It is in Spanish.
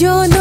Yo no